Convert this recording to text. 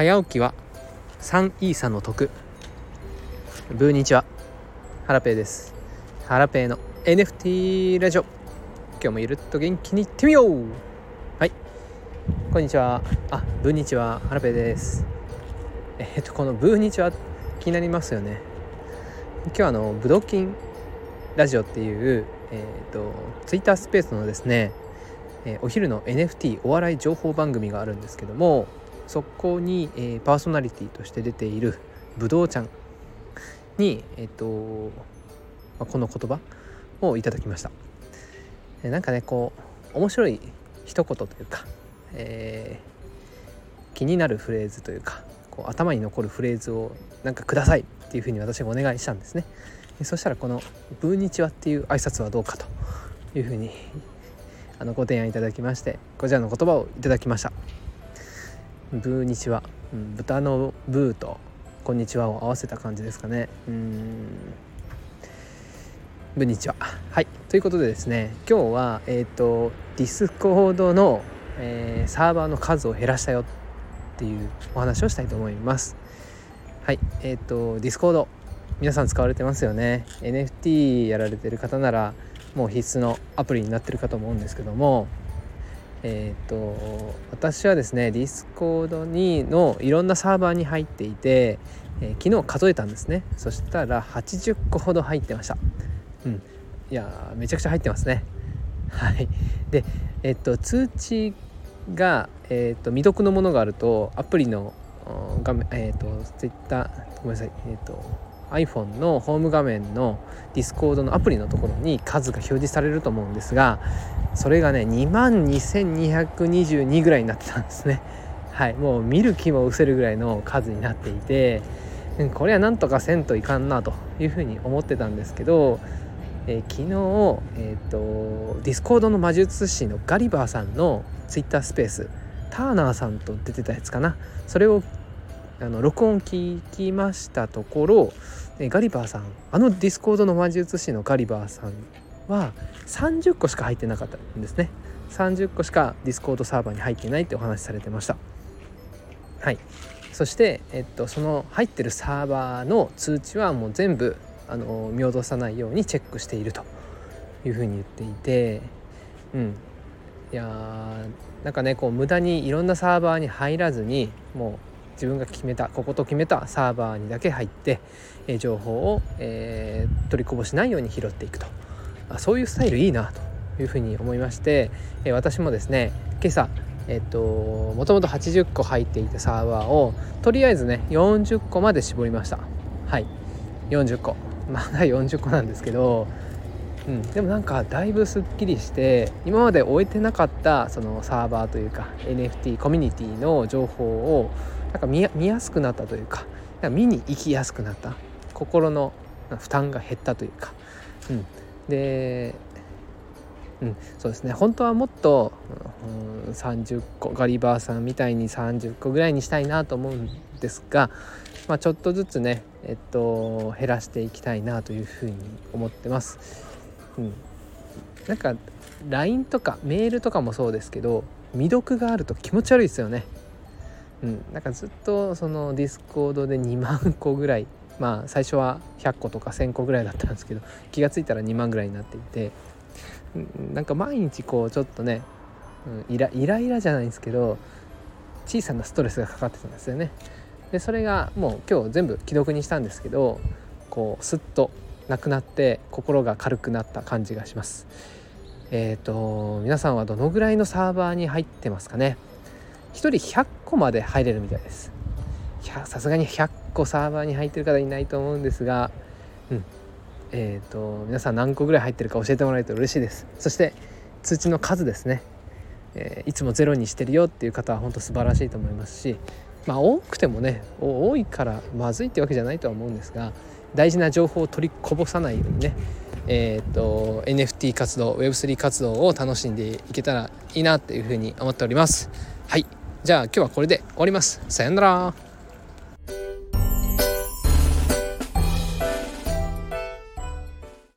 早起きは3イーサの得。ブーニチはハラペーです。ハラペーの NFT ラジオ。今日もゆるっと元気にいってみよう。はい。こんにちは。あブーニチはハラペーです。えっとこのブーニチは気になりますよね。今日はあのブドキンラジオっていうえっ、とツイッタースペースのですねえお昼の NFT お笑い情報番組があるんですけどもそこに、えー、パーソナリティとして出ているぶどうちゃんに、えーとまあ、この言葉をいただきました。えなんかねこう面白い一言というか、えー、気になるフレーズというかこう頭に残るフレーズをなんかくださいっていうふうに私がお願いしたんですね。そしたらこの「ブーニチワ」っていう挨拶はどうかというふうにあのご提案いただきましてこちらの言葉をいただきましたブーにちは、うん、豚のブーとこんにちはを合わせた感じですかね。うん。ブにちははい。ということでですね今日はえっ、ー、と Discord の、えー、サーバーの数を減らしたよっていうお話をしたいと思います。はい。えっ、ー、と Discord。皆さん使われてますよね。NFT やられてる方ならもう必須のアプリになってるかと思うんですけども。えっ、ー、と私はですね Discord にのいろんなサーバーに入っていて、えー、昨日数えたんですね。そしたら80個ほど入ってました。うん。いやめちゃくちゃ入ってますね。はい。でえっ、ー、と通知が、えーと、未読のものがあるとアプリの画面えっ、と Twitter ごめんなさい。えっ、と iPhone のホーム画面の Discord のアプリのところに数が表示されると思うんですがそれがね22,222ぐらいになってたんですね。はいもう見る気も失せるぐらいの数になっていてこれはなんとかせんといかんなというふうに思ってたんですけど、えー、昨日、えーと、 Discord の魔術師のガリバーさんのツイッタースペースターナーさんと出てたやつかな。それをあの録音聞きましたところガリバーさんあの Discord の魔術師のガリバーさんは30個しか入ってなかったんですね。30個しか Discord サーバーに入ってないってお話しされてました。はい。そして、えっと、その入ってるサーバーの通知はもう全部あの見落とさないようにチェックしているというふうに言っていてうん。いやーなんかねこう無駄にいろんなサーバーに入らずにもう自分が決めたここと決めたサーバーにだけ入って、え情報を、えー、取りこぼしないように拾っていくと。あそういうスタイルいいなというふうに思いまして、え私もですね今朝えっともともと80個入っていたサーバーをとりあえずね40個まで絞りました。はい。40個。まだ40個なんですけどうん、でもなんかだいぶすっきりして今まで終えてなかったそのサーバーというか NFT コミュニティの情報をなんか見やすくなったというか見に行きやすくなった。心の負担が減ったというか、うん、で、うん、そうですね。本当はもっと、うん、30個ガリバーさんみたいに30個ぐらいにしたいなと思うんですが、まあ、ちょっとずつね、えっと、減らしていきたいなというふうに思ってます。うん、なんか LINE とかメールとかもそうですけど未読があると気持ち悪いですよね。うん、なんかずっとその Discord で2万個ぐらいまあ最初は100個とか1,000個ぐらいだったんですけど気が付いたら2万ぐらいになっていてなんか毎日こうちょっとね、うん、イライライラじゃないんですけど小さなストレスがかかってたんですよね。でそれがもう今日全部既読にしたんですけどこうスッとなくなって心が軽くなった感じがします。えっ、ー、と皆さんはどのぐらいのサーバーに入ってますかね？1人100個まで入れるみたいです。さすがに100個サーバーに入ってる方いないと思うんですがうん。えっ、ー、と皆さん何個ぐらい入ってるか教えてもらえると嬉しいです。そして通知の数ですね、えー、いつもゼロにしてるよっていう方は本当素晴らしいと思いますしまあ多くてもね多いからまずいってわけじゃないとは思うんですが大事な情報を取りこぼさないようにねえーと、NFT 活動 Web3 活動を楽しんでいけたらいいなっていうふうに思っております。はい。じゃあ今日はこれで終わります。さよなら。